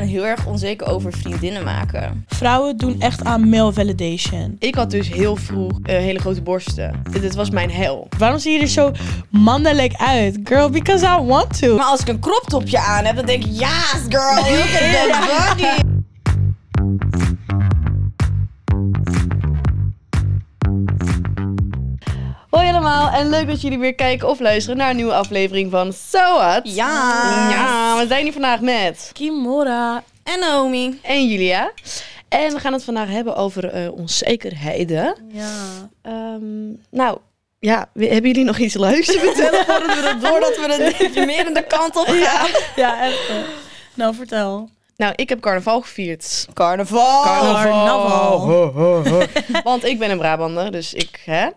ben heel erg onzeker over vriendinnen maken. Vrouwen doen echt aan male validation. Ik had dus heel vroeg eh, hele grote borsten. Dit, dit was mijn hel. Waarom zie je er zo mannelijk uit? Girl, because I want to. Maar als ik een crop topje aan heb, dan denk ik, yes girl, look at that body. Allemaal en leuk dat jullie weer kijken of luisteren naar een nieuwe aflevering van So What. Ja. Ja, we zijn hier vandaag met Kimora. En Naomi. en Julia. En we gaan het vandaag hebben over eh, onzekerheden. Ja. Ehm, nou, ja, we- hebben jullie nog iets leuks te vertellen voordat we dat doen? Doordat we een deprimerende kant op gaan. Ja, echt. eh. Nou, vertel. Nou, ik heb carnaval gevierd. Carnaval. Carnaval. Want ik ben een Brabander, dus ik hè,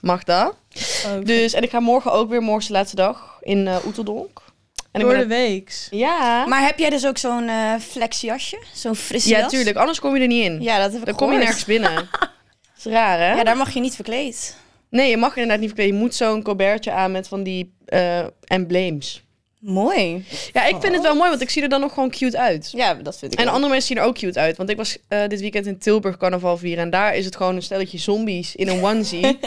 mag dat. Dus, en ik ga morgen ook weer, morgen is de laatste dag, in eh Oeteldonk. En ik Door ben de weeks. Ja. Maar heb jij dus ook zo'n eh flexjasje? Zo'n frisse ja, jas? tuurlijk. Anders kom je er niet in. Ja, dat heb ik Dan kom je nergens binnen. Dat is raar, hè? Ja, daar mag je niet verkleed. Nee, je mag inderdaad niet verkleden. Je moet zo'n colbertje aan met van die eh, embleems. Mooi. Ja, ik vind het wel mooi, want ik zie er dan nog gewoon cute uit. Ja, dat vind ik En ook. andere mensen zien er ook cute uit. Want ik was eh, dit weekend in Tilburg carnaval vieren. En daar is het gewoon een stelletje zombies in een onesie.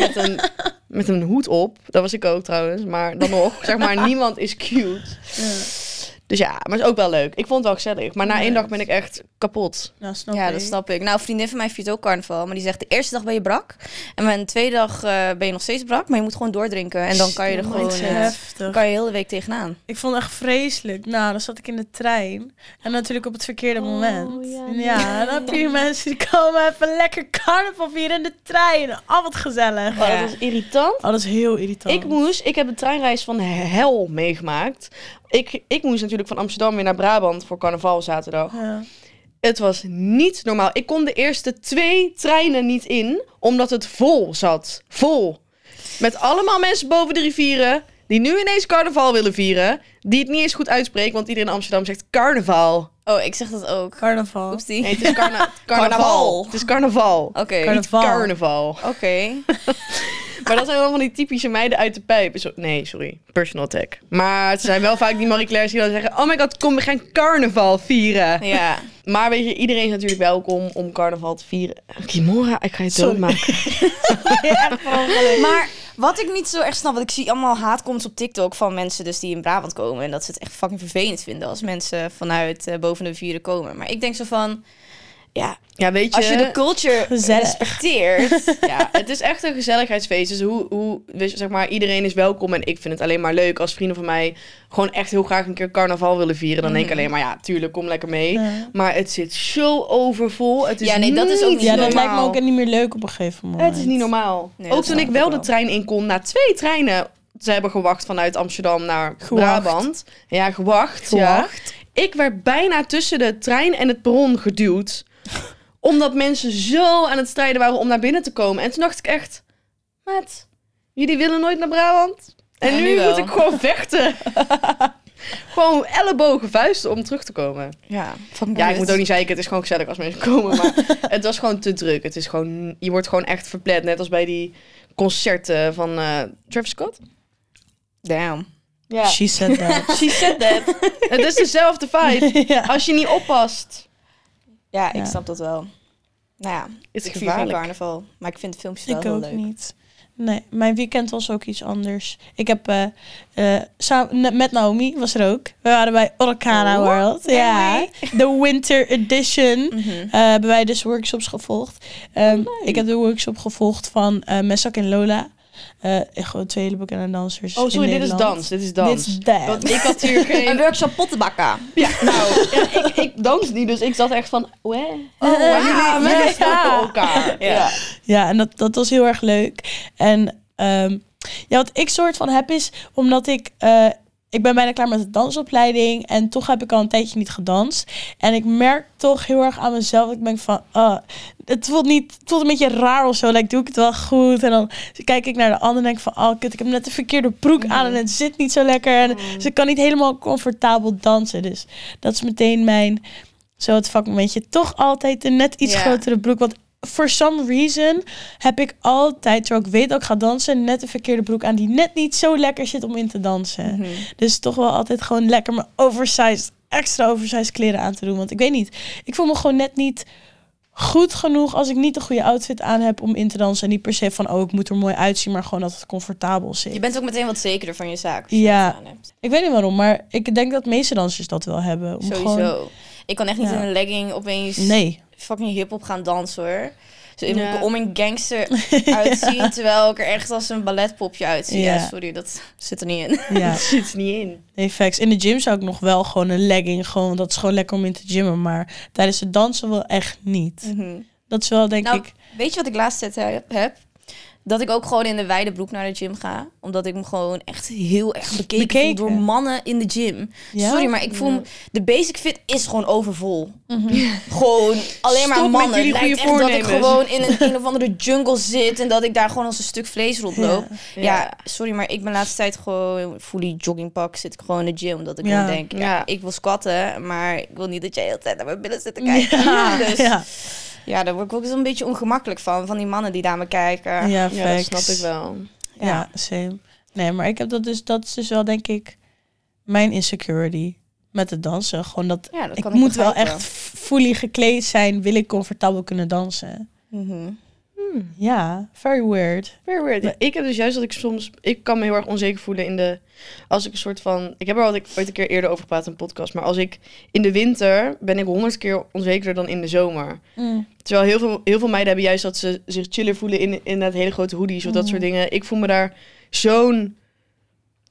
met, een, met een hoed op. Dat was ik ook trouwens. Maar dan nog, zeg maar, niemand is cute. Dus ja, maar het is ook wel leuk. Ik vond het wel gezellig. Maar na één dag ben ik echt kapot. Nou, snap ja, ik. dat snap ik. Nou, een vriendin van mij viert ook carnaval. Maar die zegt, de eerste dag ben je brak. En de tweede dag eh, ben je nog steeds brak. Maar je moet gewoon doordrinken. En dan kan je er gewoon... Dan kan je heel de week tegenaan. Ik vond het echt vreselijk. Nou, dan zat ik in de trein. En natuurlijk op het verkeerde moment. ja, dan heb je die mensen die komen even lekker carnaval vieren in de trein. Al wat gezellig. Oh, dat was irritant. Oh, dat is heel irritant. Ik moest, ik heb een treinreis van hel meegemaakt. Ik, ik moest natuurlijk van Amsterdam weer naar Brabant voor carnaval zaterdag. Ja. Het was niet normaal. Ik kon de eerste twee treinen niet in, omdat het vol zat. Vol. Met allemaal mensen boven de rivieren, die nu ineens carnaval willen vieren. Die het niet eens goed uitspreken, want iedereen in Amsterdam zegt carnaval. Oh, ik zeg dat ook. Carnaval. Oepsie. Nee, het is carna carnaval. Carnaval. Het is carnaval. Oké. Carnaval. Oké. Maar dat zijn wel van die typische meiden uit de pijp. Zo- nee, sorry. Personal attack. Maar het zijn wel vaak die Marie Claire's die dan zeggen... Oh my god, kom, we gaan carnaval vieren. Ja. Maar weet je, iedereen is natuurlijk welkom om carnaval te vieren. Kimora, ik ga je doodmaken. Maar wat ik niet zo echt snap, want ik zie allemaal haatcomments op TikTok van mensen dus die in Brabant komen. En dat ze het echt fucking vervelend vinden als mensen vanuit eh, boven de vieren komen. Maar ik denk zo van, ja, Ja, weet je... als je de culture Gezellig. respecteert. Ja, het is echt een gezelligheidsfeest. Dus hoe, hoe je, zeg maar, iedereen is welkom. En ik vind het alleen maar leuk als vrienden van mij gewoon echt heel graag een keer carnaval willen vieren. Dan denk ik Mhm. alleen maar, ja, tuurlijk, kom lekker mee. Ja. Maar het zit zo overvol. Het is Ja, nee, dat is ook niet Ja, dat lijkt me ook niet meer leuk op een gegeven moment. Het is niet normaal. Nee, ook toen ik wel wel. de trein in kon, na twee treinen ze hebben gewacht vanuit Amsterdam naar Gewacht. Brabant. Ja, gewacht. Ja. Gewacht. Ik werd bijna tussen de trein en het perron geduwd. Omdat mensen zo aan het strijden waren om naar binnen te komen. En toen dacht ik echt... Maat, jullie willen nooit naar Brabant? En Ja, nu moet ik gewoon vechten. gewoon ellebogen vuisten om terug te komen. Ja, fucking Ja, ik moet ook niet zeggen, het is gewoon gezellig als mensen komen. Maar het was gewoon te druk. Het is gewoon, je wordt gewoon echt verplet. Net als bij die concerten van eh Travis Scott. Damn. Ja. She said that. She said that. het is dezelfde vibe. ja. Als je niet oppast. Ja, ik Ja. snap dat wel. Nou ja, Is ik vier gevaarlijk. carnaval. Maar ik vind de filmpjes wel Ik heel ook leuk. niet. Nee, mijn weekend was ook iets anders. Ik heb eh, samen met Naomi was er ook. We waren bij Orkana Oh, World. Ja, de Winter Edition. Mhm. Eh, hebben wij dus workshops gevolgd. Ehm, Ik heb de workshop gevolgd van Mesak en Lola. Eh, echt gewoon twee hele bekende dansers. Oh, in sorry, dit is dans. Dit is dans. Dit is. Want ik had hier Een geen... workshop pottenbakken. Ja, nou, ja, ik, ik dans niet, dus ik zat echt van... Oh, Oh, wow, ja, jullie, jullie ja. elkaar. Ja. Ja, en dat, dat was heel erg leuk. En ehm, ja, wat ik soort van heb is, omdat ik... eh, ik ben bijna klaar met de dansopleiding en toch heb ik al een tijdje niet gedanst. En ik merk toch heel erg aan mezelf. Ik denk van, ah, het voelt niet, het voelt een beetje raar of zo. Like, doe ik het wel goed? En dan kijk ik naar de ander en denk van, oh kut, ik heb net de verkeerde broek aan en het zit niet zo lekker. En dus ik kan niet helemaal comfortabel dansen. Dus dat is meteen mijn, zo het vakmomentje. Toch altijd een net iets Ja. grotere broek. Want for some reason heb ik altijd, terwijl ik weet dat ik ga dansen, net de verkeerde broek aan die net niet zo lekker zit om in te dansen. Mhm. Dus toch wel altijd gewoon lekker mijn oversized extra oversized kleren aan te doen. Want ik weet niet, ik voel me gewoon net niet goed genoeg als ik niet de goede outfit aan heb om in te dansen. En niet per se van, oh, ik moet er mooi uitzien, maar gewoon dat het comfortabel zit. Je bent ook meteen wat zekerder van je zaak. als je Ja. dat aan hebt. Ik weet niet waarom, maar ik denk dat meeste dansers dat wel hebben. Om Sowieso. Gewoon... Ik kan echt niet Ja. in een legging opeens Nee. Fucking hip-hop gaan dansen hoor. Zo in Ja. om een gangster uitzien, terwijl ik er echt als een balletpopje uitzie. Ja. Ja. sorry, dat zit er niet in. Ja, Dat zit er niet in. nee, facts. In de gym zou ik nog wel gewoon een legging, gewoon, dat is gewoon lekker om in te gymmen. Maar tijdens het dansen wel echt niet. Mhm. Dat is wel, denk Nou, ik... weet je wat ik laatst tijd heb? Dat ik ook gewoon in de wijde broek naar de gym ga. Omdat ik me gewoon echt heel erg bekeken, voel Bekeken? door mannen in de gym. Ja? Sorry, maar ik voel... me- De basic fit is gewoon overvol. Gewoon alleen maar Stop met mannen. Het lijkt echt dat ik gewoon in een, een of andere jungle zit. En dat ik daar gewoon als een stuk vlees rondloop. Ja. Ja. sorry, maar ik ben laatste tijd gewoon fully joggingpak. Zit ik gewoon in de gym. Omdat ik dan denk, ja, ik wil squatten. Maar ik wil niet dat jij de hele tijd naar mijn billen zit te kijken. Ja, Dus ja. ja, daar word ik ook zo'n beetje ongemakkelijk van. Van die mannen die naar me kijken. ja, Ja, dat snap ik wel. Ja, same. Nee, maar ik heb dat dus, dat is dus wel denk ik mijn insecurity met het dansen. Gewoon dat Ja, dat ik moet wel echt fully gekleed zijn, wil ik comfortabel kunnen dansen. Mhm. Ja, very weird. Very weird. Ik heb dus juist dat ik soms... Ik kan me heel erg onzeker voelen in de... Als ik een soort van... Ik heb er al ooit een keer eerder over gepraat in een podcast. Maar als ik... In de winter ben ik honderd keer onzekerder dan in de zomer. Terwijl heel veel, heel veel meiden hebben juist dat ze zich chiller voelen in, in dat hele grote hoodies of dat soort dingen. Ik voel me daar zo'n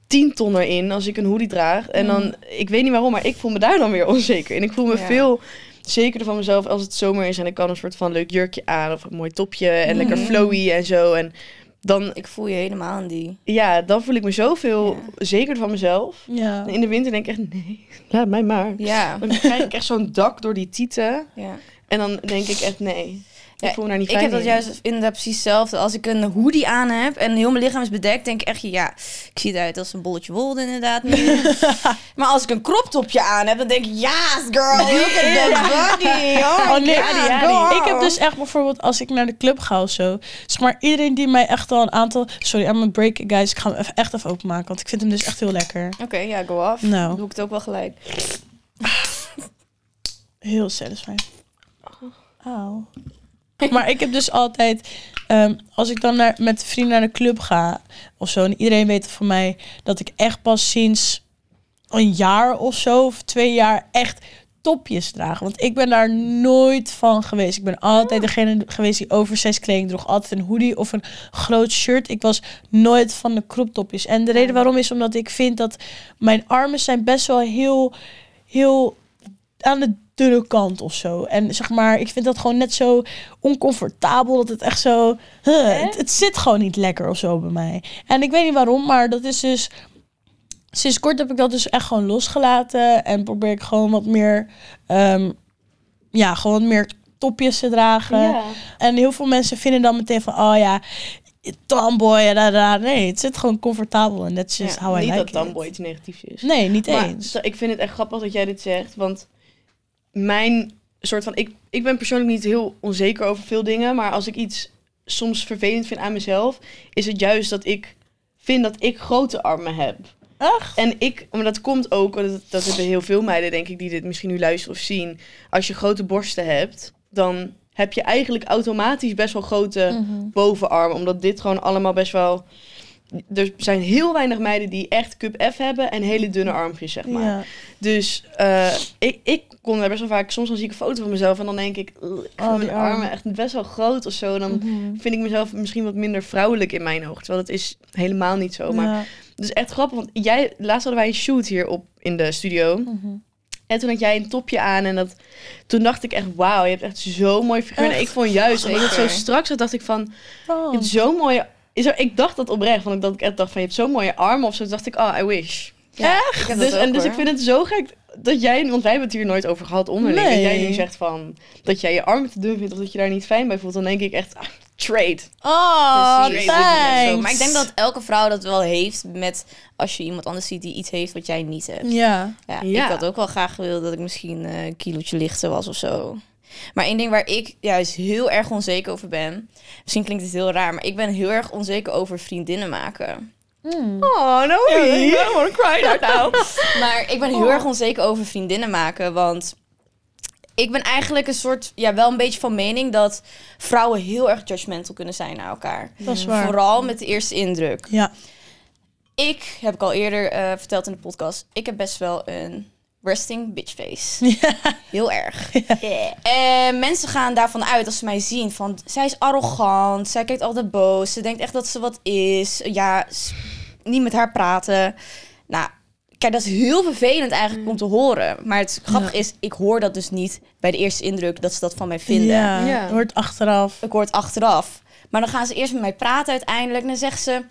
tientonner in als ik een hoodie draag. En dan, ik weet niet waarom, maar ik voel me daar dan weer onzeker in. Ik voel me Ja. veel zekerder van mezelf als het zomer is en ik kan een soort van leuk jurkje aan of een mooi topje en lekker Mhm. flowy en zo. En dan, Ik voel je helemaal aan die. ja, dan voel ik me zoveel Ja. zekerder van mezelf. Ja. En in de winter denk ik echt, nee, laat mij maar. Ja. Dan krijg ik echt zo'n dak door die tieten. ja. En dan denk ik echt, nee, ik Ja, voel me daar niet Ik fijn heb dat in. juist inderdaad precies hetzelfde. Als ik een hoodie aan heb en heel mijn lichaam is bedekt, denk ik echt, ja, ik zie eruit als een bolletje wol inderdaad nu. maar als ik een crop topje aan heb, dan denk ik, yes girl, the body. Oh, Oh nee, ja, ik heb dus echt bijvoorbeeld als ik naar de club ga of zo. Zeg maar iedereen die mij echt al een aantal... Sorry, I'm a break guys. Ik ga hem even- echt even openmaken, want ik vind hem dus echt heel lekker. Oké, ja, go off. Nou. Doe ik het ook wel gelijk. Heel satisfying. Auw. Maar ik heb dus altijd, ehm, als ik dan naar, met vrienden naar de club ga of zo, en iedereen weet van mij dat ik echt pas sinds een jaar of zo, of twee jaar, echt topjes draag. Want ik ben daar nooit van geweest. Ik ben altijd degene geweest die oversized kleding droeg. Altijd een hoodie of een groot shirt. Ik was nooit van de crop topjes. En de reden waarom is omdat ik vind dat mijn armen zijn best wel heel, heel aan de dunne kant of zo. En zeg maar, ik vind dat gewoon net zo oncomfortabel. Dat het echt zo... huh, het, het zit gewoon niet lekker of zo bij mij. En ik weet niet waarom, maar dat is dus... Sinds kort heb ik dat dus echt gewoon losgelaten. En probeer ik gewoon wat meer... ehm, ja, gewoon wat meer topjes te dragen. Ja. En heel veel mensen vinden dan meteen van... Oh ja, tomboy, ja, da, da. Nee, het zit gewoon comfortabel. En that's just Ja, how I niet like dat it. Tamboy iets negatiefs is. Nee, niet Maar eens. ik vind het echt grappig dat jij dit zegt. Want mijn soort van. Ik, ik ben persoonlijk niet heel onzeker over veel dingen. Maar als ik iets soms vervelend vind aan mezelf, is het juist dat ik vind dat ik grote armen heb. Echt? En ik, maar dat komt ook, dat, dat hebben heel veel meiden, denk ik, die dit misschien nu luisteren of zien. Als je grote borsten hebt, dan heb je eigenlijk automatisch best wel grote Mhm. bovenarmen. Omdat dit gewoon allemaal best wel. Er zijn heel weinig meiden die echt cup F hebben en hele dunne armpjes, zeg maar. Ja. Dus eh, ik, ik kon daar best wel vaak, soms dan zie ik een foto van mezelf en dan denk ik, "Ugh, ik Oh, mijn armen. echt best wel groot of zo. Dan Mhm. vind ik mezelf misschien wat minder vrouwelijk in mijn ogen. Terwijl dat is helemaal niet zo. Maar Ja. het is echt grappig, want jij, laatst hadden wij een shoot hier op in de studio. Mhm. En toen had jij een topje aan en dat, toen dacht ik echt, wauw, je hebt echt zo'n mooi figuur. En ik vond juist, omdat het zo Zeker. strak zat, dacht ik van, Oh. je hebt zo'n mooie... Is er, ik dacht dat oprecht, want ik, dat ik echt dacht van, je hebt zo'n mooie armen of zo. Toen dacht ik, oh, I wish. Ja, ik dat Dus, ook, en, dus hoor. ik vind het zo gek dat jij, want wij hebben het hier nooit over gehad onderling. Nee. Dat jij nu zegt van, dat jij je armen te dun vindt of dat je daar niet fijn bij voelt. Dan denk ik echt, ah, trade. Oh, thanks. Maar ik denk dat elke vrouw dat wel heeft met als je iemand anders ziet die iets heeft wat jij niet hebt. Ja. Ja, Ja. ik had ook wel graag gewild dat ik misschien eh, een kilootje lichter was of zo. Maar één ding waar ik juist heel erg onzeker over ben. Misschien klinkt het heel raar, maar ik ben heel erg onzeker over vriendinnen maken. Mm. Oh, Naomi. I wanna cry right now. maar ik ben heel erg onzeker over vriendinnen maken, want ik ben eigenlijk een soort, ja, wel een beetje van mening dat vrouwen heel erg judgmental kunnen zijn naar elkaar. Dat is waar. Vooral met de eerste indruk. Ja. Ik, heb ik al eerder eh, verteld in de podcast, ik heb best wel een resting bitch face. Heel erg. En mensen gaan daarvan uit als ze mij zien van, zij is arrogant, zij kijkt altijd boos, ze denkt echt dat ze wat is. Ja, niet met haar praten. Nou, kijk, dat is heel vervelend eigenlijk om te horen. Maar het grappige is, ik hoor dat dus niet bij de eerste indruk dat ze dat van mij vinden. Ja, Ja. wordt achteraf. Ik hoor het achteraf. Maar dan gaan ze eerst met mij praten uiteindelijk. En dan zegt ze...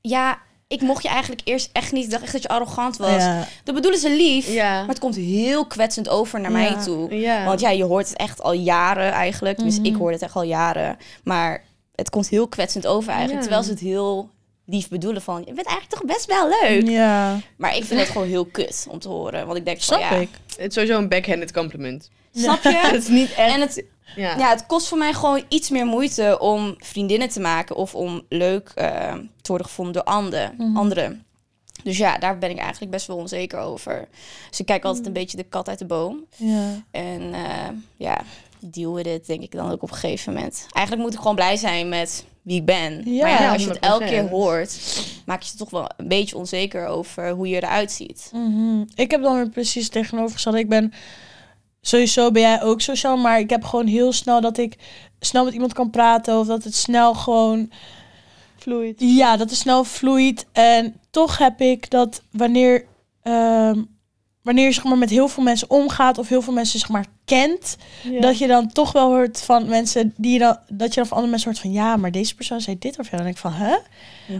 Ja, ik mocht je eigenlijk eerst echt niet. Ik dacht echt dat je arrogant was. Ja. Dat bedoelen ze lief. Ja. Maar het komt heel kwetsend over naar Ja. mij toe. Ja. Want ja, je hoort het echt al jaren eigenlijk. Dus Mhm. ik hoor het echt al jaren. Maar het komt heel kwetsend over eigenlijk. Ja. Terwijl ze het heel lief bedoelen van... Je bent eigenlijk toch best wel leuk. Ja, Maar ik vind het gewoon heel kut om te horen. Want ik denk van snap ja... ik. Het is sowieso een backhanded compliment. Snap je? Het is niet echt... En het, ja. Ja, het kost voor mij gewoon iets meer moeite om vriendinnen te maken of om leuk eh, te worden gevonden door ande- Mhm. anderen. Dus ja, daar ben ik eigenlijk best wel onzeker over. Dus ik kijk altijd Mhm. een beetje de kat uit de boom. Ja. En eh, ja, deal with it, denk ik dan ook op een gegeven moment. Eigenlijk moet ik gewoon blij zijn met wie ik ben. Ja, maar ja, als je het elke 100%. keer hoort, maak je je toch wel een beetje onzeker over hoe je eruit ziet. Mhm. Ik heb dan weer precies tegenovergesteld. Ik ben sowieso ben jij ook sociaal, maar ik heb gewoon heel snel dat ik snel met iemand kan praten of dat het snel gewoon Vloeit. ja, dat het snel vloeit. En toch heb ik dat wanneer ehm, wanneer je zeg maar met heel veel mensen omgaat of heel veel mensen zeg maar kent, dat je dan toch wel hoort van mensen die je dan dat je dan van andere mensen hoort van ja, maar deze persoon zei dit of ja, dan denk ik van hè?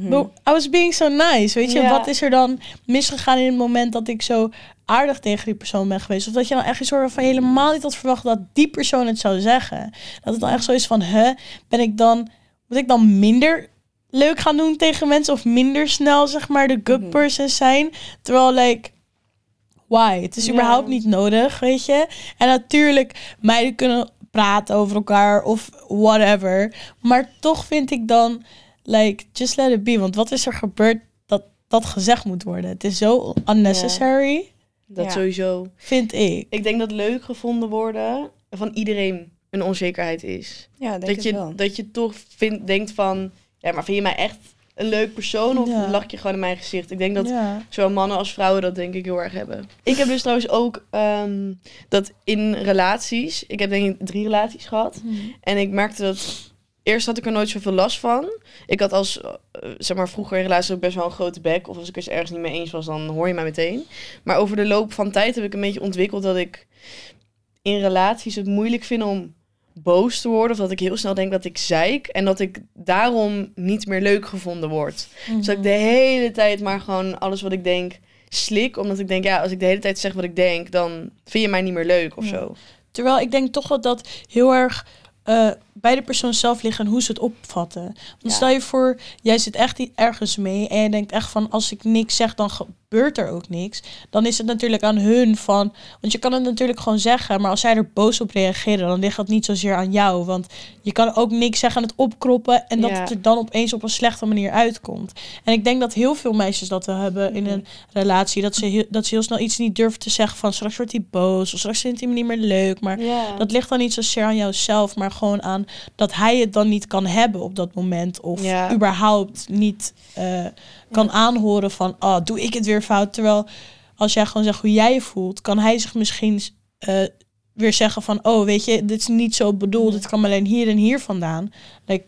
But I was being so nice. Weet je, Ja. wat is er dan misgegaan in het moment dat ik zo aardig tegen die persoon ben geweest? Of dat je dan echt soort van helemaal niet had verwacht dat die persoon het zou zeggen. Dat het dan echt zo is van, hè, ben ik dan, moet ik dan minder leuk gaan doen tegen mensen of minder snel, zeg maar, de good Mhm. person zijn? Terwijl, like, why? Het is Ja. überhaupt niet nodig, weet je? En natuurlijk, meiden kunnen praten over elkaar of whatever. Maar toch vind ik dan, like, just let it be. Want wat is er gebeurd dat dat gezegd moet worden? Het is zo unnecessary, Dat Ja. sowieso. vind ik. Ik denk dat leuk gevonden worden van iedereen een onzekerheid is. Ja, denk Dat ik je, wel. dat je toch vindt, denkt van... Ja, maar vind je mij echt een leuk persoon? Of Ja. lach je gewoon in mijn gezicht? Ik denk dat ja. zowel mannen als vrouwen dat denk ik heel erg hebben. Ik heb dus trouwens ook ehm, dat in relaties... Ik heb denk ik drie relaties gehad. En ik merkte dat... Eerst had ik er nooit zoveel last van. Ik had als, eh, zeg maar, vroeger in relaties ook best wel een grote bek. Of als ik het ergens niet mee eens was, dan hoor je mij meteen. Maar over de loop van tijd heb ik een beetje ontwikkeld dat ik in relaties het moeilijk vind om boos te worden. Of dat ik heel snel denk dat ik zeik. En dat ik daarom niet meer leuk gevonden word. Dus dat ik de hele tijd maar gewoon alles wat ik denk slik. Omdat ik denk, ja, als ik de hele tijd zeg wat ik denk, dan vind je mij niet meer leuk of Ja. zo. Terwijl ik denk toch dat dat heel erg eh, bij de persoon zelf ligt en hoe ze het opvatten. Want Ja. stel je voor, jij zit echt ergens mee en je denkt echt van als ik niks zeg, dan gebeurt er ook niks. Dan is het natuurlijk aan hun van, want je kan het natuurlijk gewoon zeggen, maar als zij er boos op reageren, dan ligt dat niet zozeer aan jou. Want je kan ook niks zeggen en het opkroppen en dat Ja. het er dan opeens op een slechte manier uitkomt. En ik denk dat heel veel meisjes dat wel hebben in een relatie, dat ze, heel, dat ze heel snel iets niet durven te zeggen van straks wordt hij boos of straks vindt hij me niet meer leuk. Maar Ja. dat ligt dan niet zozeer aan jouzelf, maar gewoon aan dat hij het dan niet kan hebben op dat moment. Of Ja. überhaupt niet eh, kan aanhoren van, oh, doe ik het weer fout. Terwijl als jij gewoon zegt hoe jij je voelt, kan hij zich misschien eh, weer zeggen van, oh, weet je, dit is niet zo bedoeld. Het kwam alleen hier en hier vandaan. Like,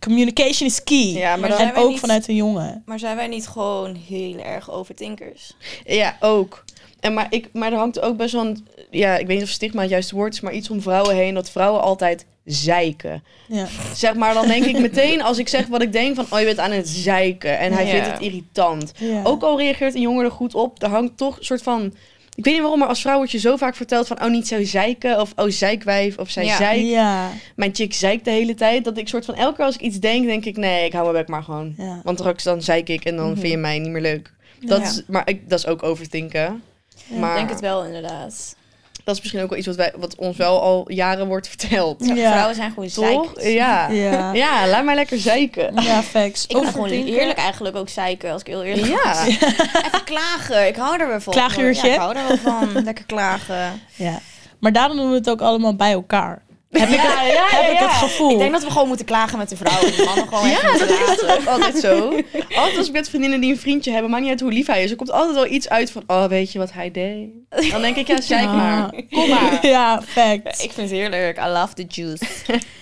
communication is key. Ja, maar en ook niet- vanuit een jongen. Maar zijn wij niet gewoon heel erg overtinkers? Ja, ook. En maar, ik, maar er hangt ook best wel een, ja, ik weet niet of stigma het juiste woord is, maar iets om vrouwen heen, dat vrouwen altijd zeiken. Ja. Zeg maar, dan denk ik meteen als ik zeg wat ik denk van, oh je bent aan het zeiken en hij Ja. vindt het irritant. Ja. Ook al reageert een jongen er goed op, er hangt toch een soort van, ik weet niet waarom, maar als vrouw wordt je zo vaak verteld van, oh niet zo zeiken, of oh zeikwijf, of zij Ja. zeik. Ja. Mijn chick zeikt de hele tijd, dat ik soort van, elke keer als ik iets denk, denk ik, nee, ik hou mijn bek maar gewoon. Ja. Want straks dan zeik ik en dan Mhm. vind je mij niet meer leuk. Dat Ja. is, maar ik, dat is ook overdenken. Ja. Maar Ik denk het wel inderdaad. Dat is misschien ook wel iets wat, wij, wat ons wel al jaren wordt verteld. Ja. Vrouwen zijn gewoon Toch? Ja. Ja. ja. laat mij lekker zeiken. Ja, facts. Ik het gewoon eerlijk eigenlijk ook zeiken, als ik heel eerlijk Ja. ben. Even klagen. Ik hou er weer van. Klaaguurtje? Ja, ik hou er wel van. Lekker klagen. Ja. Maar daarom doen we het ook allemaal bij elkaar. Heb ik, Ja, het, ja, heb ja, ik het gevoel. Ik denk dat we gewoon moeten klagen met de vrouwen. De mannen gewoon Ja, dat is toch altijd zo. Altijd als ik met vriendinnen die een vriendje hebben, maakt niet uit hoe lief hij is. Er komt altijd wel iets uit van, oh, weet je wat hij deed? Dan denk ik, ja, Ja. maar. Kom maar. Ja, facts. Ik vind het heerlijk. I love the juice.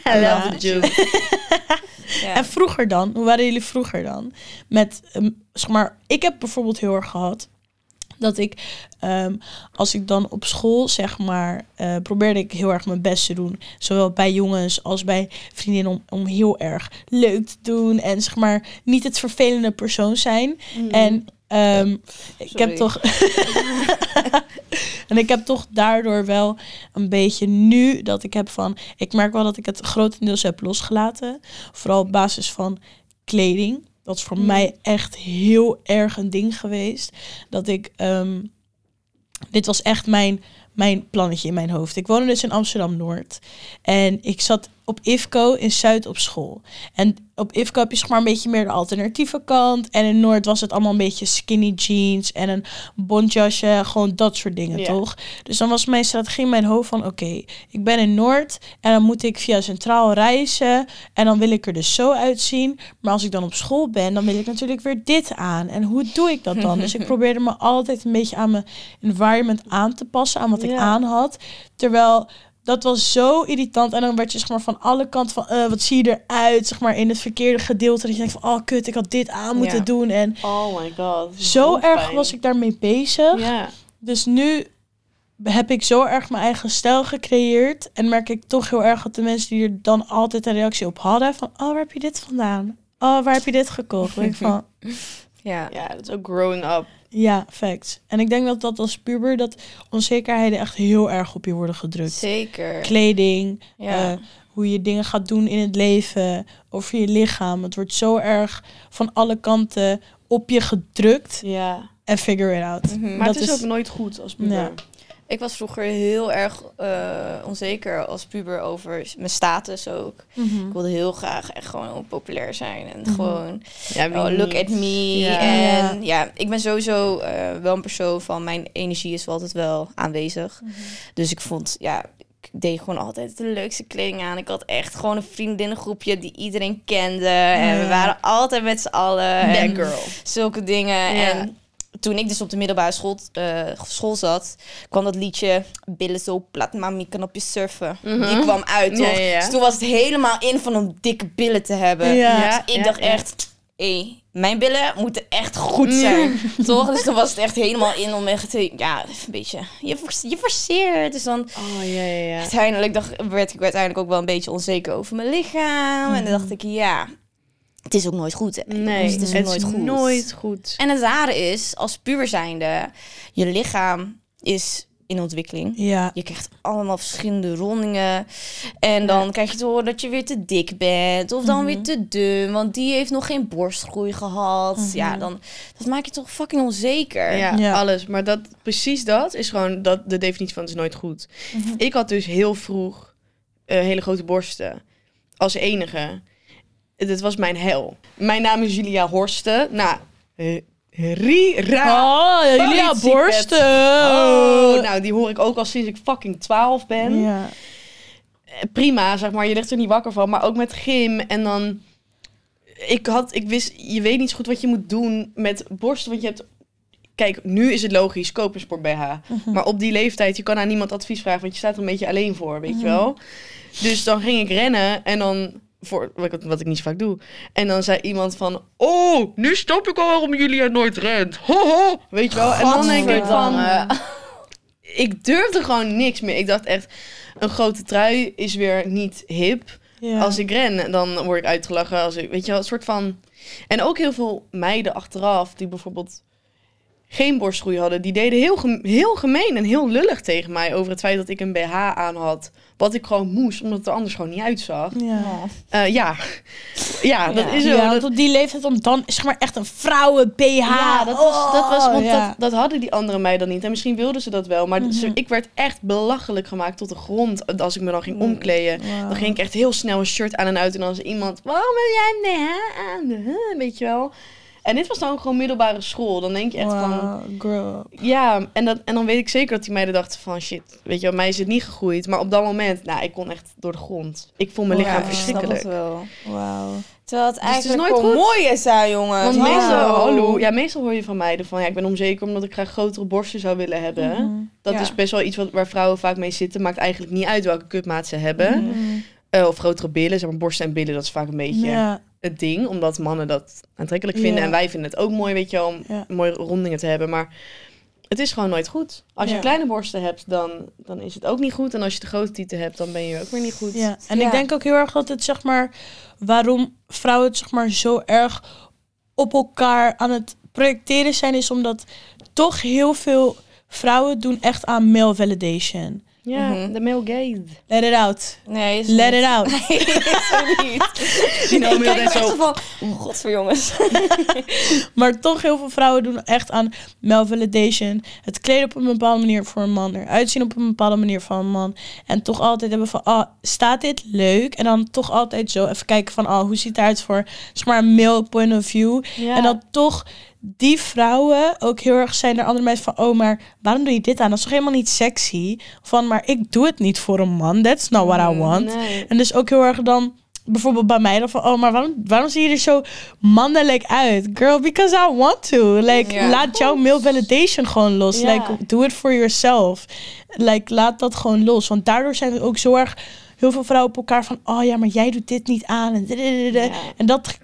I love the juice. Ja. En vroeger dan? Hoe waren jullie vroeger dan? Met, ehm, zeg maar, ik heb bijvoorbeeld heel erg gehad dat ik, ehm, als ik dan op school, zeg maar, eh, probeerde ik heel erg mijn best te doen. Zowel bij jongens als bij vriendinnen om, om heel erg leuk te doen. En zeg maar, niet het vervelende persoon zijn. En ehm, ik heb toch. en ik heb toch daardoor wel een beetje nu dat ik heb van. Ik merk wel dat ik het grotendeels heb losgelaten. Vooral op basis van kleding. Dat is voor mij echt heel erg een ding geweest. Dat ik. ehm, dit was echt mijn, mijn plannetje in mijn hoofd. Ik woonde dus in Amsterdam Noord. En ik zat op IFCO in Zuid op school. En op IFCO heb je zeg maar een beetje meer de alternatieve kant. En in Noord was het allemaal een beetje skinny jeans en een bontjasje. Gewoon dat soort dingen, toch? Dus dan was mijn strategie in mijn hoofd van... Oké, ik ben in Noord en dan moet ik via Centraal reizen. En dan wil ik er dus zo uitzien. Maar als ik dan op school ben, dan wil ik natuurlijk weer dit aan. En hoe doe ik dat dan? dus ik probeerde me altijd een beetje aan mijn environment aan te passen. Aan wat ik Ja. aan had. Terwijl dat was zo irritant. En dan werd je zeg maar van alle kanten van, eh, wat zie je eruit? Zeg maar in het verkeerde gedeelte. Dat je denkt van, oh kut, ik had dit aan moeten Ja. doen. En Oh my god. zo erg was ik daarmee bezig. Ja. Dus nu heb ik zo erg mijn eigen stijl gecreëerd. En merk ik toch heel erg dat de mensen die er dan altijd een reactie op hadden. Van, oh, waar heb je dit vandaan? Oh, waar heb je dit gekocht? Ik van, Ja. Ja, dat is ook growing up. Ja, facts. En ik denk dat dat als puber, dat onzekerheden echt heel erg op je worden gedrukt. Zeker. Kleding, Ja. eh, hoe je dingen gaat doen in het leven, over je lichaam. Het wordt zo erg van alle kanten op je gedrukt. Ja. En figure it out. Mhm. Maar Dat het is, is- ook nooit goed als puber. Ja. Ik was vroeger heel erg eh, onzeker als puber over mijn status ook. Ik wilde heel graag echt gewoon populair zijn. En gewoon, Ja, oh, look at me. Ja. En ja, ik ben sowieso eh, wel een persoon van mijn energie is wel altijd wel aanwezig. Dus ik vond, ja, ik deed gewoon altijd de leukste kleding aan. Ik had echt gewoon een vriendinnengroepje die iedereen kende. En we waren altijd met z'n allen. en girl. zulke dingen. Ja. En toen ik dus op de middelbare school, eh, school zat, kwam dat liedje Billen zo plat, mami kan op je surfen. Mhm. Die kwam uit, toch? Ja, ja, ja. Dus toen was het helemaal in van om dikke billen te hebben. Ja. Dus ik dacht echt, hé, mijn billen moeten echt goed zijn. toch? Dus toen was het echt helemaal in om echt, te- ja, een beetje, je, je forceert. Dus dan Oh, ja, ja, ja. uiteindelijk dacht, werd ik uiteindelijk ook wel een beetje onzeker over mijn lichaam. En dan dacht ik, ja, het is ook nooit goed. Hè? Nee, Dus het is ook nooit goed. nooit goed. En het rare is, als puber zijnde, je lichaam is in ontwikkeling. Ja. Je krijgt allemaal verschillende rondingen. En dan krijg je te horen dat je weer te dik bent. Of dan weer te dun. Want die heeft nog geen borstgroei gehad. Ja, dan dat maakt je toch fucking onzeker. Ja, Ja. alles. Maar dat, precies dat is gewoon dat, de definitie van het is nooit goed. Mhm. Ik had dus heel vroeg eh, hele grote borsten. Als enige. Dit was mijn hel. Mijn naam is Julia Horsten. Nou, Rira. Oh, secret. borsten. Oh, nou, die hoor ik ook al sinds ik fucking 12 ben. Ja. Eh, Prima, zeg maar. Je ligt er niet wakker van. Maar ook met gym. En dan... Ik had... Ik wist... Je weet niet zo goed wat je moet doen met borsten. Want je hebt... Kijk, nu is het logisch. Koop een sport BH. Maar op die leeftijd... Je kan aan niemand advies vragen. Want je staat er een beetje alleen voor. Weet je wel? Dus dan ging ik rennen. En dan... Voor, wat, ik- wat ik niet zo vaak doe. En dan zei iemand van... Oh, nu snap ik al waarom Julia nooit rent. Ho, ho. Weet je wel? En dan denk ik van ik durfde gewoon niks meer. Ik dacht echt, een grote trui is weer niet hip. Ja. Als ik ren, dan word ik uitgelachen. Als ik, weet je wel, een soort van... En ook heel veel meiden achteraf, die bijvoorbeeld geen borstgroei hadden, die deden heel, gem- heel gemeen en heel lullig tegen mij over het feit dat ik een BH aan had. Wat ik gewoon moest, omdat het er anders gewoon niet uitzag. Ja. Eh, ja. ja, dat Ja. is zo. Ja, Dat- want op die leeftijd om dan zeg maar echt een vrouwen BH. Ja, dat was, dat was want Oh, ja. dat, dat hadden die anderen mij dan niet. En misschien wilden ze dat wel. Maar Mhm. ze- ik werd echt belachelijk gemaakt tot de grond als ik me dan ging omkleden. Dan ging ik echt heel snel een shirt aan en uit. En dan zei iemand, waarom heb jij een BH aan? Weet je wel. En dit was dan gewoon middelbare school. Dan denk je echt van... Girl. Ja, en, dat, en dan weet ik zeker dat die meiden dachten van... Shit, weet je mij is het niet gegroeid. Maar op dat moment, nou, ik kon echt door de grond. Ik voel mijn lichaam verschrikkelijk. het wel. Wauw. Terwijl het het is eigenlijk nooit gewoon goed. mooi is daar, jongen. Want Ja. meestal, hallo, ja, meestal hoor je van meiden van... Ja, ik ben onzeker omdat ik graag grotere borsten zou willen hebben. Mhm. Dat Ja. is best wel iets wat, waar vrouwen vaak mee zitten. Maakt eigenlijk niet uit welke kutmaat ze hebben. Mhm. Eh, of grotere billen, zeg maar borsten en billen, dat is vaak een beetje Ja. Het ding. Omdat mannen dat aantrekkelijk vinden. Ja. En wij vinden het ook mooi, weet je wel, om Ja. mooie rondingen te hebben. Maar het is gewoon nooit goed. Als je Ja. kleine borsten hebt, dan, dan is het ook niet goed. En als je de grote tieten hebt, dan ben je ook weer niet goed. Ja, en Ja. ik denk ook heel erg dat het zeg maar waarom vrouwen het zeg maar zo erg op elkaar aan het projecteren zijn, is omdat toch heel veel vrouwen doen echt aan male validation. Ja, Mhm. de male gaze. Let it out. Nee, is Let niet. it out. Nee, is er niet. Ik kijk net echt zo. van, oh, god voor jongens. Maar toch heel veel vrouwen doen echt aan male validation. Het kleden op een bepaalde manier voor een man. Eruit zien op een bepaalde manier van een man. En toch altijd hebben van, ah, staat dit leuk? En dan toch altijd zo even kijken van, ah, hoe ziet het eruit voor, zeg maar, een male point of view. Ja. En dat toch die vrouwen ook heel erg zijn naar andere mensen van... oh, maar waarom doe je dit aan? Dat is toch helemaal niet sexy? Van, maar ik doe het niet voor een man. That's not what I want. Nee. En dus ook heel erg dan... Bijvoorbeeld bij mij dan van... oh, maar waarom, waarom zie je er zo mannelijk uit? Girl, because I want to. Like, Ja. laat jouw male validation gewoon los. Ja. Like, do it for yourself. Like, laat dat gewoon los. Want daardoor zijn er ook zo erg... heel veel vrouwen op elkaar van... oh ja, maar jij doet dit niet aan. En, Ja. en dat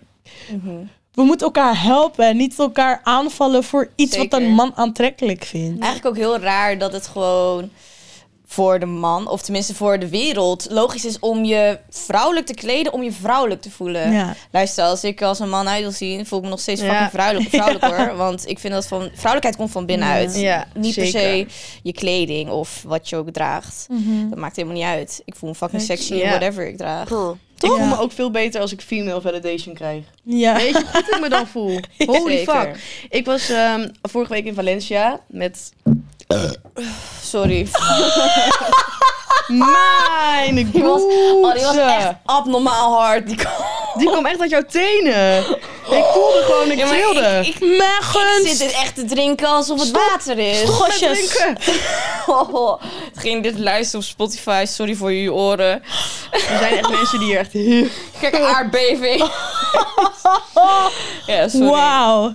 Mhm. We moeten elkaar helpen en niet elkaar aanvallen voor iets wat een man aantrekkelijk vindt. Eigenlijk ook heel raar dat het gewoon voor de man, of tenminste voor de wereld, logisch is om je vrouwelijk te kleden, om je vrouwelijk te voelen. Ja. Luister, als ik als een man uit wil zien, voel ik me nog steeds Ja. fucking vrouwelijk, vrouwelijk hoor. Want ik vind dat van, vrouwelijkheid komt van binnenuit. Ja, niet per se je kleding of wat je ook draagt. Dat maakt helemaal niet uit. Ik voel me fucking sexy in Ja. whatever ik draag. Ik voel me ook veel beter als ik female validation krijg. Ja. Weet je hoe goed ik me dan voel? Holy Zeker. fuck. Ik was ehm, vorige week in Valencia met Sorry. mijn Die was, oh, die was echt abnormaal hard. Die Die kwam echt uit jouw tenen. Ik voelde gewoon, ik Ja, maar trilde. ik, ik, zit dit echt te drinken alsof het water is. Stop met Gosjes. drinken. Oh, ging dit luisteren op Spotify. Sorry voor jullie oren. Er zijn echt mensen die hier echt heel... Gekke aardbeving. ja, sorry. Wauw.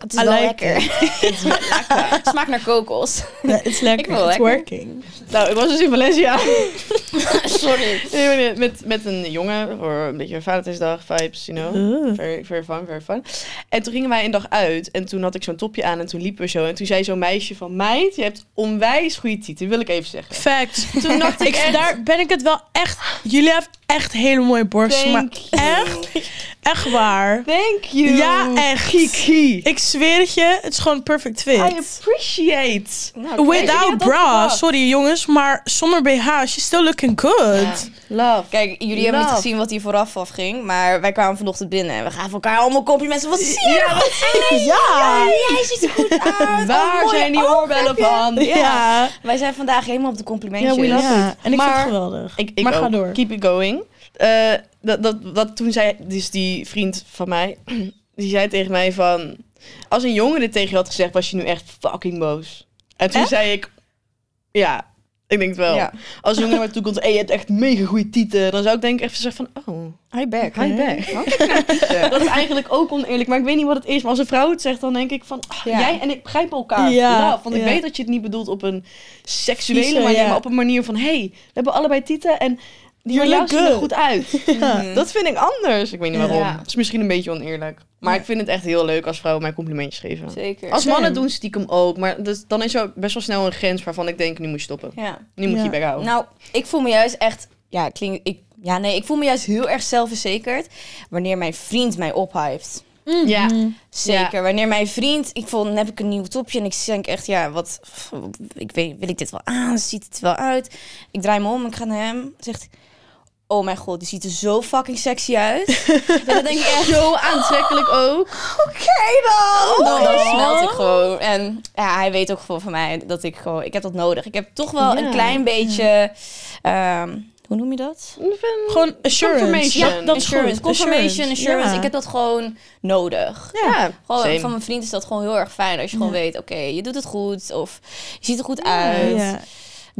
Het is I wel like lekker. Het is lekker. Smaakt naar kokos. Ja, it's lekker. It's lekker. working. Nou, ik was dus in Valencia. sorry. Met, met, met een jongen voor een beetje Valentijnsdag vibes, you know. Very, very fun, very fun. En toen gingen wij een dag uit en toen had ik zo'n topje aan en toen liepen we zo. En toen zei zo'n meisje van, meid, je hebt onwijs goede tieten, wil ik even zeggen. Facts. Toen dacht ik Ik, echt, daar ben ik het wel echt... Jullie hebben echt hele mooie borsten. Maar echt, echt waar. Thank you. Ja, echt. Kiki. Ik zweer het je, het is gewoon perfect fit. I appreciate. Nou, Without bra. Sorry jongens, maar zonder BH, she's still looking good. Love. Kijk, jullie hebben niet gezien wat hier vooraf afging. Maar wij kwamen vanochtend binnen en we gaven elkaar allemaal complimenten. Wat zie je Ja? Ja. Jij ziet er goed uit. Waar Oh, zijn die oorbellen van? Ja. ja. Wij zijn vandaag helemaal op de complimentjes. Ja, we love En ik vind het geweldig. Ik, ik maar ga door. Keep it going. Eh, dat, dat, dat toen zei dus die vriend van mij, die zei tegen mij van, als een jongen dit tegen je had gezegd, was je nu echt fucking boos. En toen Echt? zei ik, ja, ik denk het wel. Ja. Als een jongen naar me toe komt, hey, je hebt echt mega goede tieten, dan zou ik denk ik even zeggen van, oh, Hi back. hi back. Dat is eigenlijk ook oneerlijk, maar ik weet niet wat het is. Maar als een vrouw het zegt, dan denk ik van, Ja. jij en ik begrijpen elkaar. Ja, Love. Want ik weet dat je het niet bedoelt op een seksuele Vieze, manier, maar op een manier van, hey, we hebben allebei tieten en die You van jou er goed uit. Dat vind ik anders. Ik weet niet waarom. Ja. Het is misschien een beetje oneerlijk. Maar ik vind het echt heel leuk als vrouwen mij complimentjes geven. Zeker. Als mannen doen stiekem ook. Maar dus, dan is er best wel snel een grens waarvan ik denk, nu moet je stoppen. Ja. Nu moet je Ja. je bek houden. Nou, ik voel me juist echt... Ja, klink, ik, ja, nee, ik voel me juist heel erg zelfverzekerd wanneer mijn vriend mij ophypt. Ja. Mhm. Zeker. Wanneer mijn vriend, ik vond, dan heb ik een nieuw topje en ik denk echt, ja, wat, ik weet, wil ik dit wel aan? Ziet het er wel uit? Ik draai me om, ik ga naar hem, zegt, oh mijn god, die ziet er zo fucking sexy uit. en dan denk ik echt, Zo aantrekkelijk ook. oké dan. Dan, dan smelt ik gewoon. En ja, hij weet ook gewoon van mij dat ik gewoon, ik heb dat nodig. Ik heb toch wel een klein beetje, ehm, hoe noem je dat? Gewoon assurance. Confirmation. Ja, dat is assurance, goed. confirmation, assurance. Ja. Ik heb dat gewoon nodig. Ja, Gewoon, same. van mijn vriend is dat gewoon heel erg fijn. Als je gewoon weet, oké, je doet het goed. Of je ziet er goed uit.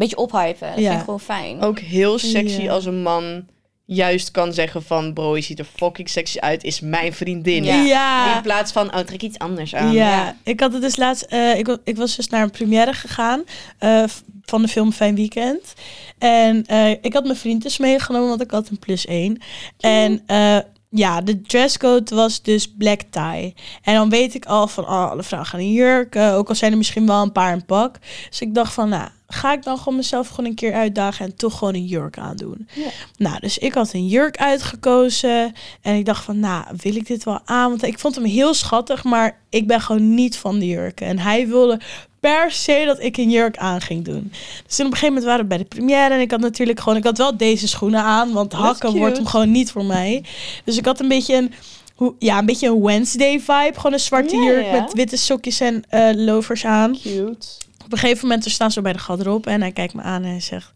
Beetje ophypen. Dat Ja. vind ik gewoon fijn. Ook heel sexy Ja. als een man juist kan zeggen van... Bro, je ziet er fucking sexy uit, is mijn vriendin. Ja. Ja. In plaats van, oh, trek iets anders aan. Ja, ik had het dus laatst. eh, ik, ik was dus naar een première gegaan eh, van de film Fijn Weekend. En eh, ik had mijn vriend dus meegenomen, want ik had een plus één. En eh, ja, de dresscode was dus black tie. En dan weet ik al van, oh, alle vrouwen gaan in jurken. Ook al zijn er misschien wel een paar in pak. Dus ik dacht van, nou, ga ik dan gewoon mezelf gewoon een keer uitdagen en toch gewoon een jurk aandoen. Ja. Nou, dus ik had een jurk uitgekozen. En ik dacht van, nou, wil ik dit wel aan? Want ik vond hem heel schattig, maar ik ben gewoon niet van de jurken. En hij wilde per se dat ik een jurk aan ging doen. Dus op een gegeven moment waren we bij de première. En ik had natuurlijk gewoon, ik had wel deze schoenen aan. Want hakken wordt hem gewoon niet voor mij. Dus ik had een beetje een, ja, een beetje een Wednesday vibe. Gewoon een zwarte jurk met witte sokjes en eh lovers aan. Cute. Op een gegeven moment we staan zo bij de garderobe en hij kijkt me aan en hij zegt...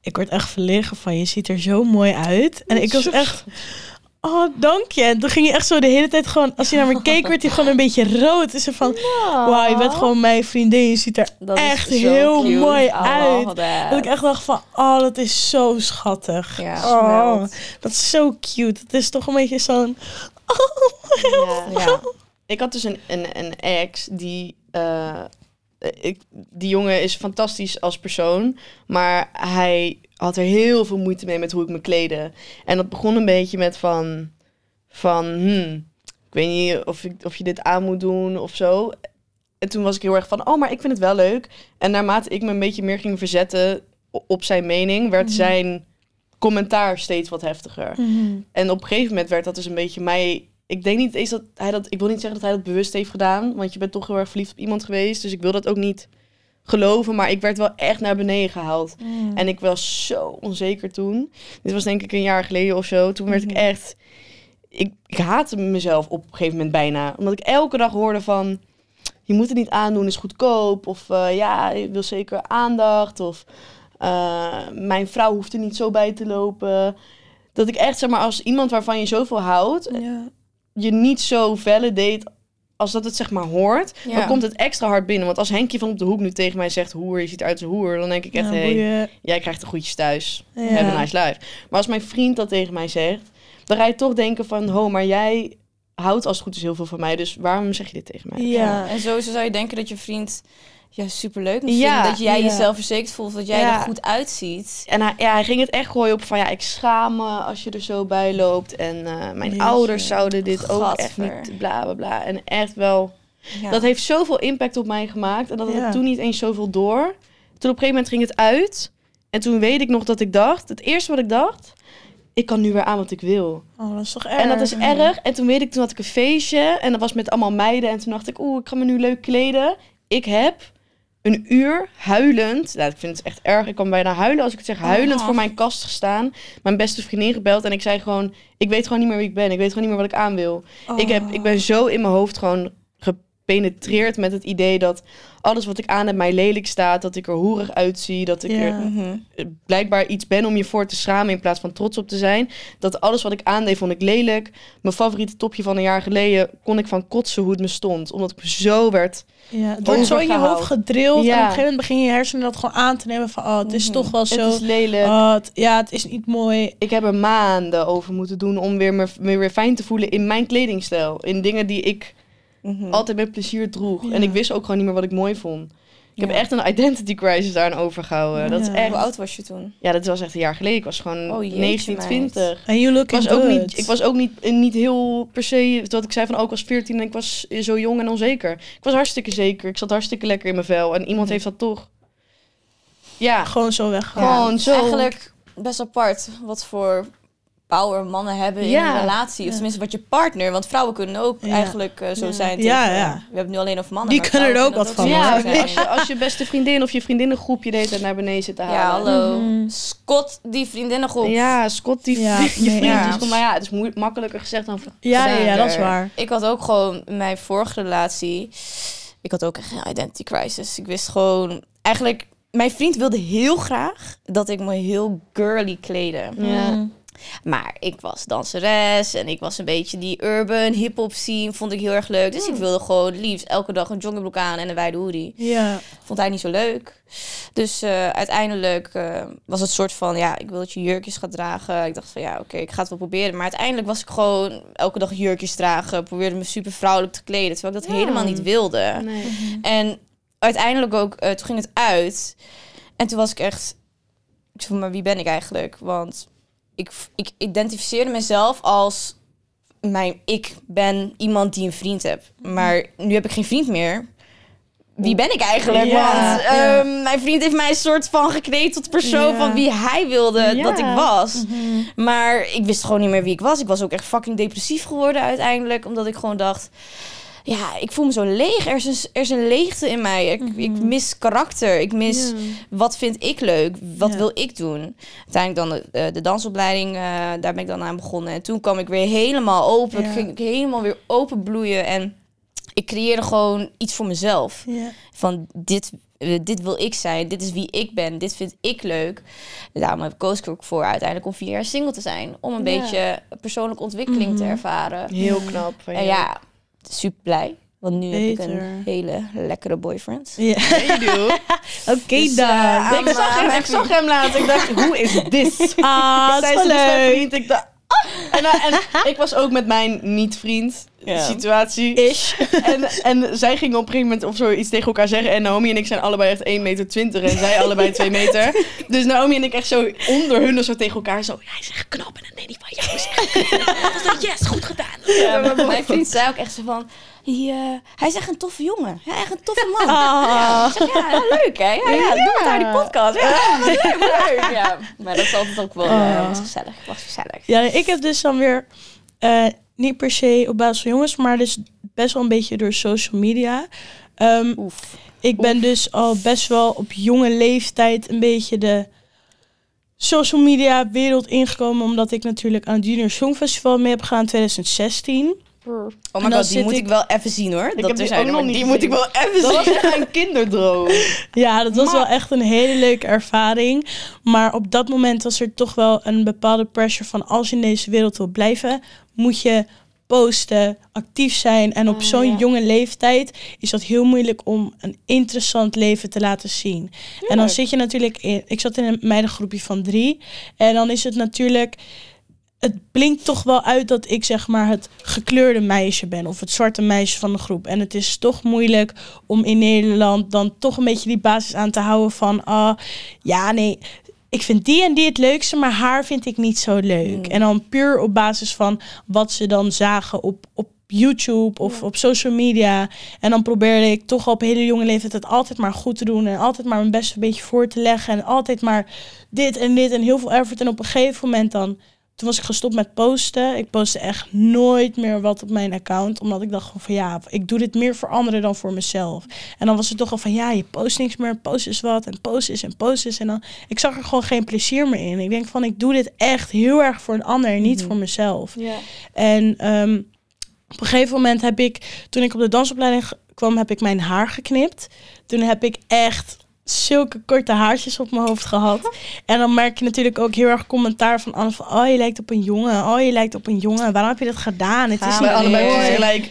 Ik word echt verlegen van je, ziet er zo mooi uit. En ik was echt... Oh, dank je. En toen ging hij echt zo de hele tijd gewoon... Als hij naar me keek, werd hij gewoon een beetje rood. Dus van, wauw, je bent gewoon mijn vriendin. Je ziet er Dat echt heel cute. mooi uit. Dat ik echt dacht van, oh, dat is zo schattig. Ja, oh, dat is zo cute. Het is toch een beetje zo'n... Ja. Ja. Ik had dus een, een, een ex die... eh, ik, die jongen is fantastisch als persoon. Maar hij had er heel veel moeite mee met hoe ik me kleedde. En dat begon een beetje met van... Van, hmm, ik weet niet of, ik, of je dit aan moet doen of zo. En toen was ik heel erg van, oh, maar ik vind het wel leuk. En naarmate ik me een beetje meer ging verzetten op zijn mening... werd zijn commentaar steeds wat heftiger. En op een gegeven moment werd dat dus een beetje mij. Ik denk niet eens dat hij dat. Ik wil niet zeggen dat hij dat bewust heeft gedaan. Want je bent toch heel erg verliefd op iemand geweest. Dus ik wil dat ook niet geloven. Maar ik werd wel echt naar beneden gehaald. En ik was zo onzeker toen. Dit was denk ik een jaar geleden of zo. Toen werd ik echt. Ik, ik haatte mezelf op een gegeven moment bijna. Omdat ik elke dag hoorde van. Je moet het niet aandoen, is goedkoop. Of eh, ja, je wil zeker aandacht. Of eh, mijn vrouw hoeft er niet zo bij te lopen. Dat ik echt, zeg maar, als iemand waarvan je zoveel houdt, Ja. Je niet zo validate als dat het zeg maar hoort, Ja. dan komt het extra hard binnen. Want als Henkje van op de hoek nu tegen mij zegt, hoer, je ziet eruit als een hoer, dan denk ik echt, Ja, hey, jij krijgt de groetjes thuis. Ja. Have a nice life. Maar als mijn vriend dat tegen mij zegt, dan ga je toch denken van, ho, maar jij houdt als het goed is heel veel van mij, dus waarom zeg je dit tegen mij? Ja. En sowieso zou je denken dat je vriend ja, superleuk moet Ja, vinden. Dat jij ja. jezelf verzekerd voelt, dat jij Ja. er goed uitziet. En hij, ja, hij ging het echt gooien op van ja, ik schaam me als je er zo bij loopt. En eh, mijn Jeetje. ouders zouden dit ook echt niet bla bla bla. En echt wel, dat heeft zoveel impact op mij gemaakt. En dat had ik toen niet eens zoveel door. Toen op een gegeven moment ging het uit. En toen weet ik nog dat ik dacht, het eerste wat ik dacht, ik kan nu weer aan wat ik wil. Oh, dat is toch erg. En dat is erg. En toen weet ik, toen had ik een feestje. En dat was met allemaal meiden. En toen dacht ik, oeh, ik ga me nu leuk kleden. Ik heb een uur huilend. Nou, ik vind het echt erg. Ik kan bijna huilen als ik het zeg. Huilend Oh. voor mijn kast gestaan. Mijn beste vriendin gebeld. En ik zei gewoon, ik weet gewoon niet meer wie ik ben. Ik weet gewoon niet meer wat ik aan wil. Ik, heb, ik ben zo in mijn hoofd gewoon gepenetreerd met het idee dat alles wat ik aan heb mij lelijk staat. Dat ik er hoerig uitzie. Dat ik Ja. er Mhm. blijkbaar iets ben om je voor te schamen in plaats van trots op te zijn. Dat alles wat ik aandeed vond ik lelijk. Mijn favoriete topje van een jaar geleden kon ik van kotsen hoe het me stond. Omdat ik zo werd... Ja, het wordt zo in je hoofd gedrild. En Ja. op een gegeven moment begin je hersenen dat gewoon aan te nemen van... Oh, het is Mhm. toch wel zo. Het is lelijk. Oh, het- ja, het is niet mooi. Ik heb er maanden over moeten doen om weer me, me weer fijn te voelen in mijn kledingstijl. In dingen die ik Mhm. altijd met plezier droeg. Ja. En ik wist ook gewoon niet meer wat ik mooi vond. Ik heb Ja. echt een identity crisis daaraan overgehouden. Dat is Ja. echt... Hoe oud was je toen? Ja, dat was echt een jaar geleden. Ik was gewoon Oh, jeetje, 19, 20. En you Ik looking was, ook good. niet, ik was ook niet, niet heel per se, wat ik zei van ook ik was 14 en ik was zo jong en onzeker. Ik was hartstikke zeker. Ik zat hartstikke lekker in mijn vel. En iemand heeft dat toch. Ja, Gewoon zo weg. Gewoon zo. Eigenlijk best apart wat voor power mannen hebben in een relatie. Of tenminste wat je partner. Want vrouwen kunnen ook Ja. eigenlijk eh, zo Ja. zijn. Ja, tegen- ja. We hebben het nu alleen over mannen. Die kunnen er ook wat van, Ja, als zijn. je, als je beste vriendin of je vriendinnengroepje deed het naar beneden zit te halen. Ja, hallo. Mhm. Scott, die vriendinnengroep. Ja, Scott, die Ja, je ja. Maar ja, het is makkelijker gezegd dan Ja, ja, dat is waar. Ik had ook gewoon mijn vorige relatie. Ik had ook echt een identity crisis. Ik wist gewoon eigenlijk. Mijn vriend wilde heel graag dat ik me heel girly kleden. Ja. Mm. Maar ik was danseres en ik was een beetje die urban hip-hop scene. Vond ik heel erg leuk. Dus ik wilde gewoon liefst elke dag een joggingbroek aan en een wijde hoodie. Ja. Vond hij niet zo leuk. Dus eh, uiteindelijk eh, was het soort van, ja, ik wil dat je jurkjes gaat dragen. Ik dacht van, ja, oké, ik ga het wel proberen. Maar uiteindelijk was ik gewoon elke dag jurkjes dragen. Probeerde me super vrouwelijk te kleden, terwijl ik dat Ja. helemaal niet wilde. Nee. En uiteindelijk ook, eh, toen ging het uit. En toen was ik echt, ik zei, maar wie ben ik eigenlijk? Want ik, ik identificeerde mezelf als, mijn, ik ben iemand die een vriend heeft. Maar nu heb ik geen vriend meer. Wie ben ik eigenlijk? Ja, Want ja. ehm, mijn vriend heeft mij een soort van gekleed tot persoon Ja. van wie hij wilde dat ik was. Mhm. Maar ik wist gewoon niet meer wie ik was. Ik was ook echt fucking depressief geworden uiteindelijk. Omdat ik gewoon dacht... Ja, ik voel me zo leeg. Er is een, er is een leegte in mij. Ik, ik mis karakter. Ik mis... Wat vind ik leuk? Wat wil ik doen? Uiteindelijk dan de, de dansopleiding. eh, daar ben ik dan aan begonnen. En toen kwam ik weer helemaal open. Ja. Ik ging helemaal weer open bloeien. En ik creëerde gewoon iets voor mezelf. Van dit, eh, dit wil ik zijn. Dit is wie ik ben. Dit vind ik leuk. Daarom heb ik koos ik ook voor uiteindelijk om vier jaar single te zijn. Om een Ja. beetje persoonlijke ontwikkeling te Mhm. ervaren. Heel knap. van En je. ja, super blij. Want nu heb ik een hele lekkere boyfriend. Ja. Oké Dus, dan. eh, ik, zag hem, ik zag hem laten. Ik dacht, hoe is dit? ah, Ik dat zei is leuk. vriend. Ik dacht, ah. en, eh, en ik was ook met mijn niet-vriend Ja. situatie. Is. En, en zij gingen op een gegeven moment of zo iets tegen elkaar zeggen. En Naomi en ik zijn allebei echt 1,20 meter en zij allebei 2 meter. Dus Naomi en ik echt zo onder hun zo tegen elkaar zo. Hij is echt knap en dan nee, die van jou is echt knap. Yes, goed gedaan. Ja, maar mijn vriend zei ook echt zo van... Hij, eh, hij is echt een toffe jongen. Ja, echt een toffe man. Ah. Ik zeg, ja, ja, leuk hè? Ja, ja, doe met haar die podcast. Ja, wat leuk, leuk. Ja, maar dat is altijd ook wel eh, Ah. was gezellig. Was gezellig. Ja, ik heb dus dan weer eh, niet per se op basis van jongens, maar dus best wel een beetje door social media. Ehm, Oef. ik ben dus al best wel op jonge leeftijd een beetje de social media wereld ingekomen, omdat ik natuurlijk aan het Junior Songfestival mee heb gedaan in 2016. Oh my god, die moet ik... ik- wel even zien hoor. dat die er zijn, die moet ik wel even Dat zien. was echt een kinderdroom. Ja, dat was Maar- wel echt een hele leuke ervaring. Maar op dat moment was er toch wel een bepaalde pressure van als je in deze wereld wil blijven, moet je posten, actief zijn. En op Ah, zo'n ja. jonge leeftijd is dat heel moeilijk om een interessant leven te laten zien. En dan zit je natuurlijk in. Ik zat in een meidengroepje van drie. En dan is het natuurlijk. Het blinkt toch wel uit dat ik zeg maar het gekleurde meisje ben. Of het zwarte meisje van de groep. En het is toch moeilijk om in Nederland dan toch een beetje die basis aan te houden van. ah ja, nee. Ik vind die en die het leukste, maar haar vind ik niet zo leuk. Mm. En dan puur op basis van wat ze dan zagen op, op YouTube of op social media. En dan probeerde ik toch al op hele jonge leeftijd het altijd maar goed te doen. En altijd maar mijn best een beetje voor te leggen. En altijd maar dit en dit en heel veel effort. En op een gegeven moment dan... Toen was ik gestopt met posten. Ik postte echt nooit meer wat op mijn account. Omdat ik dacht van ja, ik doe dit meer voor anderen dan voor mezelf. En dan was het toch al van ja, je post niks meer. Post is wat en post is en post is. En dan, ik zag er gewoon geen plezier meer in. Ik denk van ik doe dit echt heel erg voor een ander en niet voor mezelf. En ehm, op een gegeven moment heb ik, toen ik op de dansopleiding kwam, heb ik mijn haar geknipt. Toen heb ik echt zulke korte haartjes op mijn hoofd gehad. En dan merk je natuurlijk ook heel erg commentaar van Anne van... Oh, je lijkt op een jongen. Oh, je lijkt op een jongen. Waarom heb je dat gedaan? Het is niet allebei gelijk.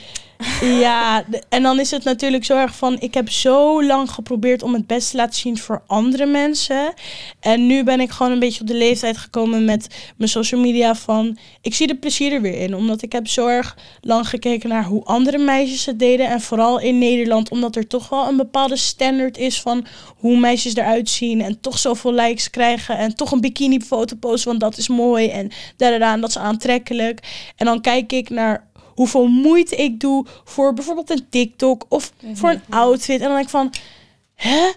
Ja, en dan is het natuurlijk zo erg van... Ik heb zo lang geprobeerd om het best te laten zien voor andere mensen. En nu ben ik gewoon een beetje op de leeftijd gekomen met mijn social media van... Ik zie de plezier er weer in. Omdat ik heb zo erg lang gekeken naar hoe andere meisjes het deden. En vooral in Nederland. Omdat er toch wel een bepaalde standaard is van hoe meisjes eruit zien. En toch zoveel likes krijgen. En toch een bikini foto posten, want dat is mooi. En daaraan, dat is aantrekkelijk. En dan kijk ik naar hoeveel moeite ik doe voor bijvoorbeeld een TikTok of voor een outfit. En dan denk ik van, hè?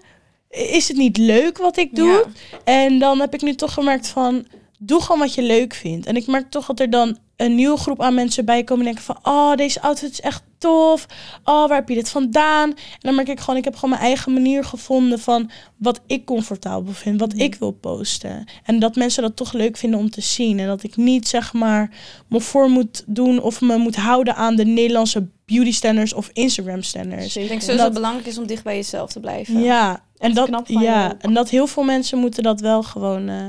Is het niet leuk wat ik doe? En dan heb ik nu toch gemerkt van, doe gewoon wat je leuk vindt. En ik merk toch dat er dan een nieuwe groep aan mensen bij komen en denken van, oh, deze outfit is echt tof. Oh, waar heb je dit vandaan? En dan merk ik gewoon, ik heb gewoon mijn eigen manier gevonden van wat ik comfortabel vind, wat ik wil posten. En dat mensen dat toch leuk vinden om te zien. En dat ik niet, zeg maar, me voor moet doen of me moet houden aan de Nederlandse beauty standards of Instagram standards. Ik denk sowieso dat belangrijk is om dicht bij jezelf te blijven. Ja, en dat, ja, en dat heel veel mensen moeten dat wel gewoon, eh,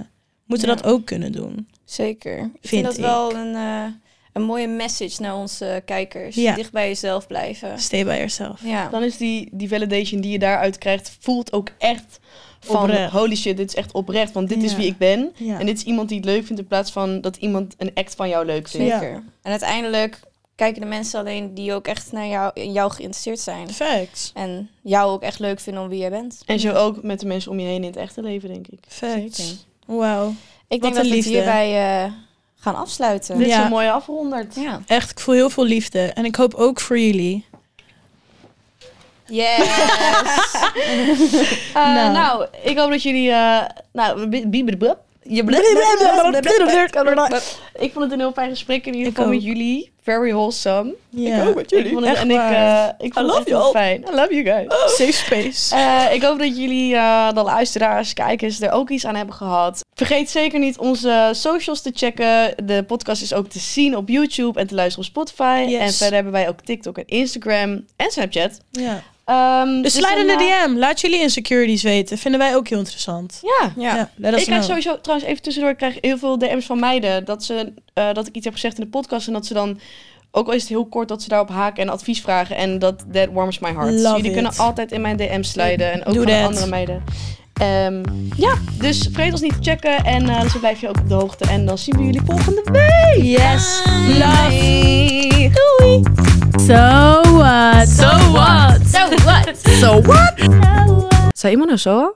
moeten Ja. dat ook kunnen doen. Zeker. Ik Vind vind dat ik. wel een, eh, een mooie message naar onze kijkers. Ja. Dicht bij jezelf blijven. Stay by yourself. Ja. Dan is die, die validation die je daaruit krijgt, voelt ook echt van Oprecht. holy shit, dit is echt oprecht. Want dit is wie ik ben. Ja. En dit is iemand die het leuk vindt in plaats van dat iemand een act van jou leuk vindt. Ja. Zeker. En uiteindelijk kijken de mensen alleen die ook echt naar jou, in jou geïnteresseerd zijn. Facts. En jou ook echt leuk vinden om wie jij bent. En zo ook met de mensen om je heen in het echte leven, denk ik. Facts. Zeker. Wauw. Ik Wat denk dat we het liefde. hierbij eh, gaan afsluiten. Dit is Ja. een mooie afronderd. Ja. Echt, ik voel heel veel liefde. En ik hoop ook voor jullie. Yes. Eh, Nou. nou. ik hoop dat jullie... eh nou, je Ik vond het een heel fijn gesprek in ieder Ik geval met jullie. Very wholesome. Ja. Ik vond het, Echt en ik, eh, ik vond love het echt heel y'all. fijn. I love you guys. Safe space. Eh, ik hoop dat jullie, eh, de luisteraars, kijkers, er ook iets aan hebben gehad. Vergeet zeker niet onze socials te checken. De podcast is ook te zien op YouTube en te luisteren op Spotify. Yes. En verder hebben wij ook TikTok en Instagram en Snapchat. Ja. Ehm, Dus dus slide in de DM. Laat jullie insecurities weten. Vinden wij ook heel interessant. Ja. ja. Ik krijg sowieso, trouwens even tussendoor, ik krijg heel veel DM's van meiden. Dat, ze, eh, dat ik iets heb gezegd in de podcast en dat ze dan, ook al is het heel kort, dat ze daarop haken en advies vragen. En dat, that warms my heart. Love Jullie it. kunnen altijd in mijn DM sliden en ook Doe van de andere meiden. Ehm, ja, dus vergeet ons niet te checken en eh zo blijf je ook op de hoogte. En dan zien we jullie volgende week. Yes. Love. Doei. So what? So what? So what? So what? Zei iemand nou zo?